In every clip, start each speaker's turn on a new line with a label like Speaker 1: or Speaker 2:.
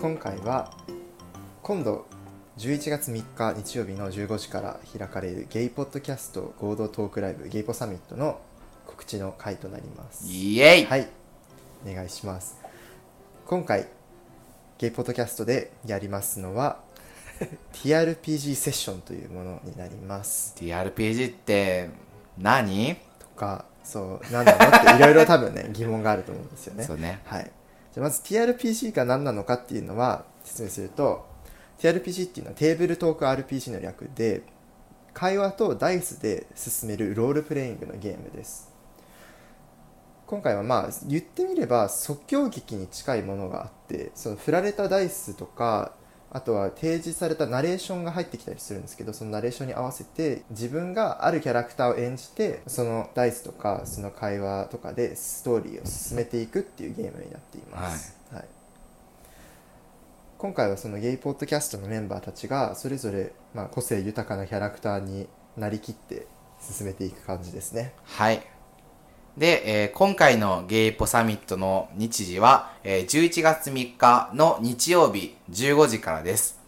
Speaker 1: 今回は今度11月3日日曜日の15時から開かれるゲイポッドキャスト合同トークライブゲイポサミットの告知の回となります。
Speaker 2: イエイ！
Speaker 1: はい。お願いします。今回ゲイポッドキャストでやりますのは TRPG セッションというものになります。
Speaker 2: TRPG って何？
Speaker 1: とかそうなんだろうっていろいろ多分ね疑問があると思うんですよね。
Speaker 2: そうね。
Speaker 1: はい、じゃまず TRPG が何なのかっていうのは説明すると TRPG っていうのはテーブルトーク RPG の略で会話とダイスで進めるロールプレイングのゲームです。今回はまあ言ってみれば即興劇に近いものがあってその振られたダイスとかあとは提示されたナレーションが入ってきたりするんですけどそのナレーションに合わせて自分があるキャラクターを演じてそのダイスとかその会話とかでストーリーを進めていくっていうゲームになっています、はい。今回はそのゲイポッドキャストのメンバーたちがそれぞれまあ個性豊かなキャラクターになりきって進めていく感じですね。
Speaker 2: はいで、えー今回のゲイポサミットの日時は、えー11月3日の日曜日15時からです、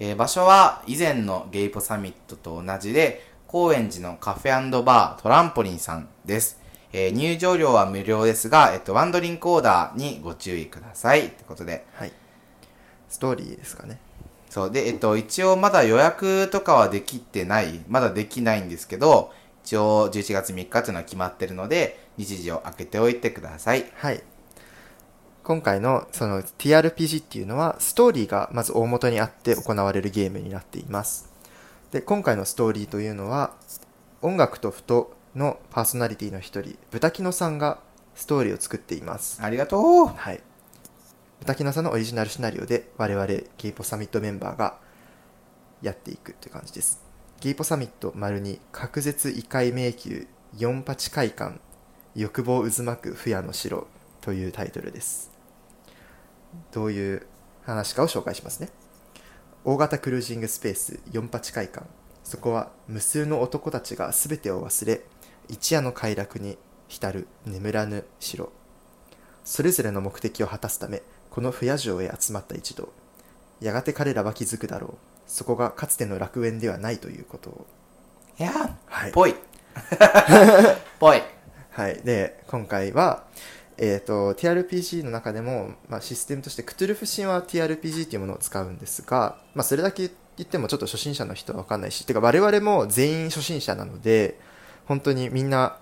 Speaker 2: えー場所は以前のゲイポサミットと同じで高円寺のカフェバートランポリンさんです、えー入場料は無料ですが、えっと、ワンドリンクオーダーにご注意ください。ってことで。
Speaker 1: はい。ストーリーですかね。
Speaker 2: そう。で、えっと、一応まだ予約とかはできてない。まだできないんですけど、一応11月3日っていうのは決まってるので、日時を空けておいてください。
Speaker 1: はい。今回のその TRPG っていうのはストーリーがまず大元にあって行われるゲームになっています。で今回のストーリーというのは音楽とふとのパーソナリティの一人豚キノさんがストーリーを作っています。
Speaker 2: ありがとう。
Speaker 1: はい。豚キノさんのオリジナルシナリオで我々ゲイポサミットメンバーがやっていくって感じですゲイポサミット丸に隔絶異界迷宮四八会館欲望渦巻く不夜の城というタイトルです。どういう話かを紹介しますね。大型クルージングスペース四八会館。そこは無数の男たちが全てを忘れ一夜の快楽に浸る眠らぬ城。それぞれの目的を果たすためこの不夜城へ集まった一同。やがて彼らは気づくだろう。そこがかつての楽園ではないということを
Speaker 2: いやー、
Speaker 1: はい
Speaker 2: ぽい。ぽい。
Speaker 1: はい、で今回は、えー、と TRPG の中でも、まあ、システムとしてクトゥルフ神話 TRPG というものを使うんですが、まあ、それだけ言ってもちょっと初心者の人は分かんないしてか我々も全員初心者なので本当にみんな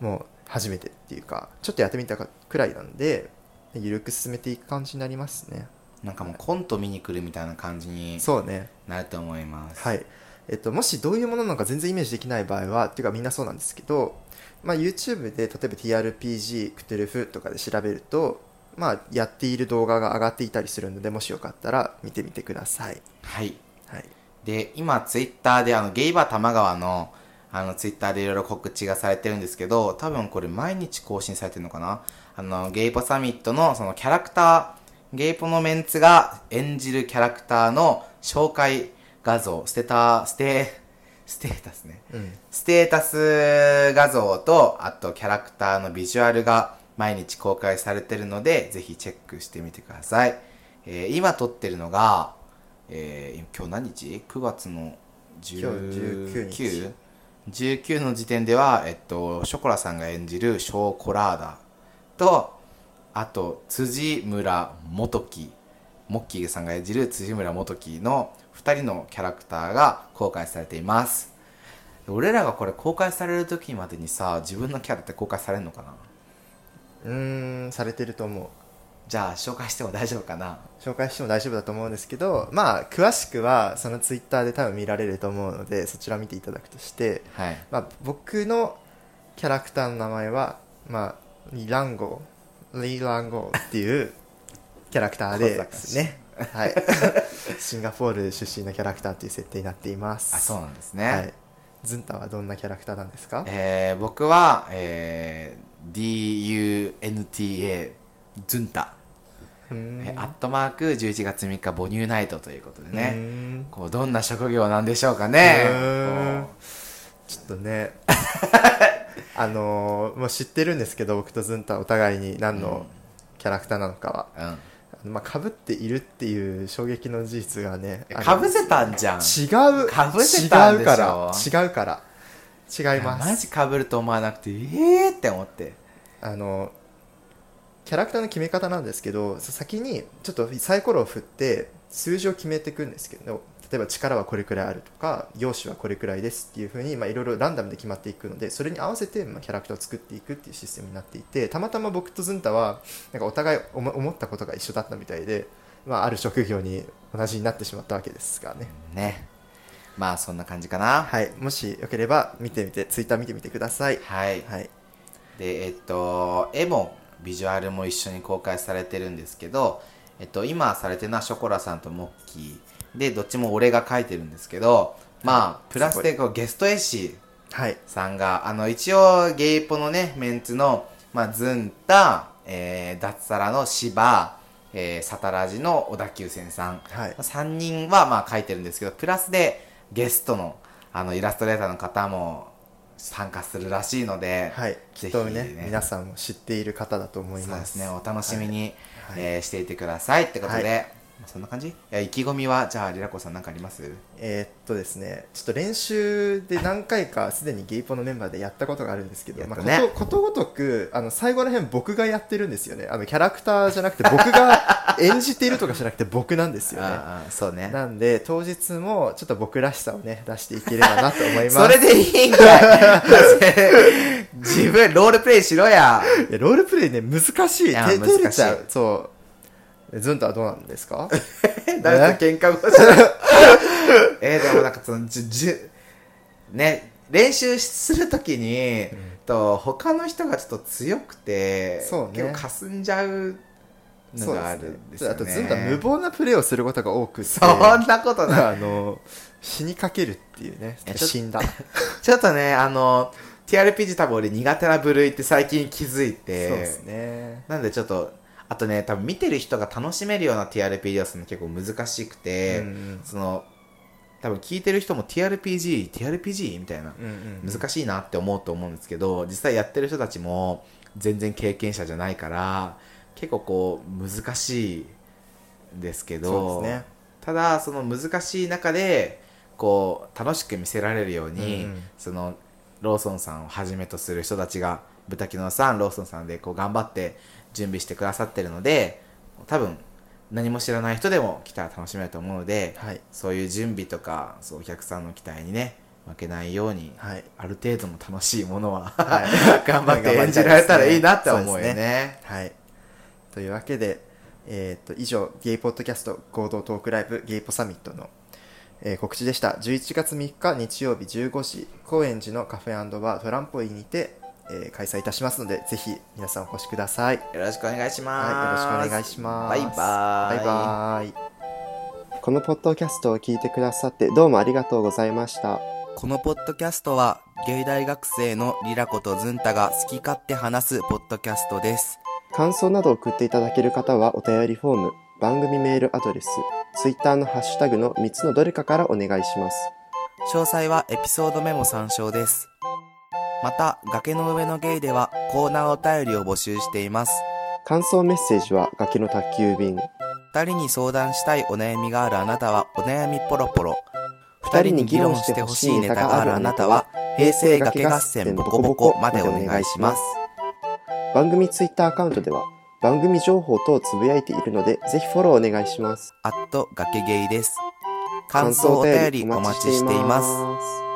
Speaker 1: もう初めてっていうかちょっとやってみたくらいなんで緩く進めていく感じになりますね
Speaker 2: なんかもうコント見に来るみたいな感じに
Speaker 1: そうね。
Speaker 2: なると思います。
Speaker 1: はい。えっと、もしどういうものなのか全然イメージできない場合はっていうかみんなそうなんですけど、まあ、YouTube で例えば TRPG クトゥルフとかで調べると、まあ、やっている動画が上がっていたりするのでもしよかったら見てみてください、
Speaker 2: はい。
Speaker 1: はい、
Speaker 2: で、今、ツイッターで、あの、ゲイバー玉川の、あの、ツイッターでいろいろ告知がされてるんですけど、多分これ毎日更新されてるのかな？あの、ゲイポサミットの、そのキャラクター、ゲイポのメンツが演じるキャラクターの紹介画像、ステタ、ステ、ステータスね。
Speaker 1: うん、
Speaker 2: ステータス画像と、あとキャラクターのビジュアルが毎日公開されてるので、ぜひチェックしてみてください。えー今撮ってるのが、えー今日何日 ?9 月の
Speaker 1: 今日19
Speaker 2: 19? 19の時点では、えっと、ショコラさんが演じるショーコラーダと、あと、辻村元樹、モッキーさんが演じる辻村元樹の2人のキャラクターが公開されています。俺らがこれ公開される時までにさ、自分のキャラって公開されるのかな？
Speaker 1: うーんされてると思う
Speaker 2: じゃあ紹介しても大丈夫かな？
Speaker 1: 紹介しても大丈夫だと思うんですけどまあ詳しくはその Twitter で多分見られると思うのでそちら見ていただくとして
Speaker 2: はい。
Speaker 1: まあ、僕のキャラクターの名前は、まあ、リランゴリランゴっていうキャラクターですね、はい、シンガポール出身のキャラクターっていう設定になっています。
Speaker 2: あ、そうなんですね。
Speaker 1: はい、ズンタはどんなキャラクターなんですか？
Speaker 2: えー、僕は、えー、DUNTA ズンタ、アットマーク11月3日母乳ナイトということでね、
Speaker 1: ん。
Speaker 2: こうどんな職業なんでしょうかね。
Speaker 1: ちょっとね あのーもう知ってるんですけど僕とズンタお互いに何のキャラクターなのかは、
Speaker 2: こううん
Speaker 1: まあ、かぶっているっていう衝撃の事実がね
Speaker 2: かぶせたんじゃん。
Speaker 1: 違う
Speaker 2: かぶせたんでしょ？
Speaker 1: 違うから。違うから違います
Speaker 2: マジかぶると思わなくてええー、って思って。
Speaker 1: あのキャラクターの決め方なんですけど先にちょっとサイコロを振って数字を決めていくんですけど例えば力はこれくらいあるとか容姿はこれくらいですっていうふうにまあいろいろランダムで決まっていくのでそれに合わせてまあキャラクターを作っていくっていうシステムになっていてたまたま僕とズンタはなんかお互い思思ったことが一緒だったみたいで、まあ、ある職業に同じになってしまったわけですがね。
Speaker 2: ね。まあそんな感じかな。
Speaker 1: はい、もしよければ見てみてツイッター見てみてください。
Speaker 2: はい。
Speaker 1: はい、
Speaker 2: でえっと絵もビジュアルも一緒に公開されてるんですけど、えっと、今されてるのはショコラさんとモッキーでどっちも俺が描いてるんですけどまあプラスでこうゲスト絵師
Speaker 1: はい、
Speaker 2: さんがあの一応ゲイポのねメンツの、まあ、ズンタ、えー、脱サラの芝、えー、サタラジの小田急線さん、
Speaker 1: はい。
Speaker 2: 3人はまあ描いてるんですけどプラスでゲストのあのイラストレーターの方も参加するらしいので、
Speaker 1: はい、きっとね
Speaker 2: ね
Speaker 1: 皆さんも知っている方だと思い
Speaker 2: そう
Speaker 1: ま。
Speaker 2: ですすね。お楽しみに、
Speaker 1: はい。
Speaker 2: えーしていてくださいってことで、
Speaker 1: はい
Speaker 2: そんな感じ？いや意気込みはじゃあリラコさん何かあります？
Speaker 1: えーっとですね、ちょっと練習で何回かすでにゲイポのメンバーでやったことがあるんですけど、まあ、ことことごとくあの最後らへん僕がやってるんですよね。あのキャラクターじゃなくて僕が演じているとかじゃなくて僕なんですよね。
Speaker 2: そうね。
Speaker 1: なんで当日もちょっと僕らしさをね出していければなと思います。
Speaker 2: それでいいんかい。自分ロールプレイしろや。
Speaker 1: いやロールプレイね難しい。手照れ
Speaker 2: 難しい。
Speaker 1: ちゃう。そうズンタはどうなんですか？
Speaker 2: 誰と喧嘩腰したえー、でもなんかそのじゅじゅね練習するときに、と他の人がちょっと強くて
Speaker 1: そうね。
Speaker 2: 結構霞んじゃうのがあるんですよね。
Speaker 1: あとズンタ無謀なプレーをすることが多くて。
Speaker 2: そんなことない。
Speaker 1: あの死にかけるっていうね。死んだ。
Speaker 2: ちょっと ねあの TRPG 多分俺苦手な部類って最近気づい
Speaker 1: そう
Speaker 2: て
Speaker 1: ですね。
Speaker 2: なんでちょっとあとね多分見てる人が楽しめるような TRPG をするの結構難しくて、
Speaker 1: うん
Speaker 2: その多分聞いてる人も TRPG、TRPG? みたいな、
Speaker 1: うんうん
Speaker 2: 難しいなって思うと思うんですけど、実際やってる人たちも全然経験者じゃないから、結構こう難しいんですけど、
Speaker 1: ね。
Speaker 2: ただその難しい中で、こう楽しく見せられるように、
Speaker 1: うんうん。
Speaker 2: そのローソンさんをはじめとする人たちが、豚キノさん、ローソンさんでこう頑張って準備してくださってるので、多分何も知らない人でも来たら楽しめると思うので、
Speaker 1: はい。
Speaker 2: そういう準備とかそうお客さんの期待にね負けないように、
Speaker 1: はい。
Speaker 2: ある程度の楽しいものは、
Speaker 1: はい。
Speaker 2: 頑張って演じられたらいいなって思うよ
Speaker 1: そうです
Speaker 2: ね。
Speaker 1: はい。というわけでえーっと以上ゲイポッドキャスト合同トークライブゲイポサミットのえー告知でした。11月3日日曜日15時高円寺のカフェバートランポリンにて、えー開催いたしますのでぜひ皆さんお越しください
Speaker 2: よろしくお願いします。
Speaker 1: はい、よろしくお願いします。
Speaker 2: バイバーイ。
Speaker 1: バイバーイ。このポッドキャストを聞いてくださってどうもありがとうございました。
Speaker 3: このポッドキャストは、芸大学生のリラコとズンタが好き勝手話すポッドキャストです。
Speaker 1: 感想などを送っていただける方はお便りフォーム、番組メールアドレス、ツイッターのハッシュタグの3つのどれかからお願いします。
Speaker 3: 詳細はエピソードメモ参照です。また、崖の上のゲイではコーナーお便りを募集しています。
Speaker 1: 感想メッセージは崖の宅急便。
Speaker 3: 二人に相談したいお悩みがあるあなたはお悩みポロポロ。
Speaker 1: 二人に議論してほしいネタがあるあなたは、平成崖合戦ボコボコまでお願いします。番組ツイッターアカウントでは番組情報等をつぶやいているので、ぜひフォローお願いします。
Speaker 3: アット崖ゲイです。感想お便りお待ちしています。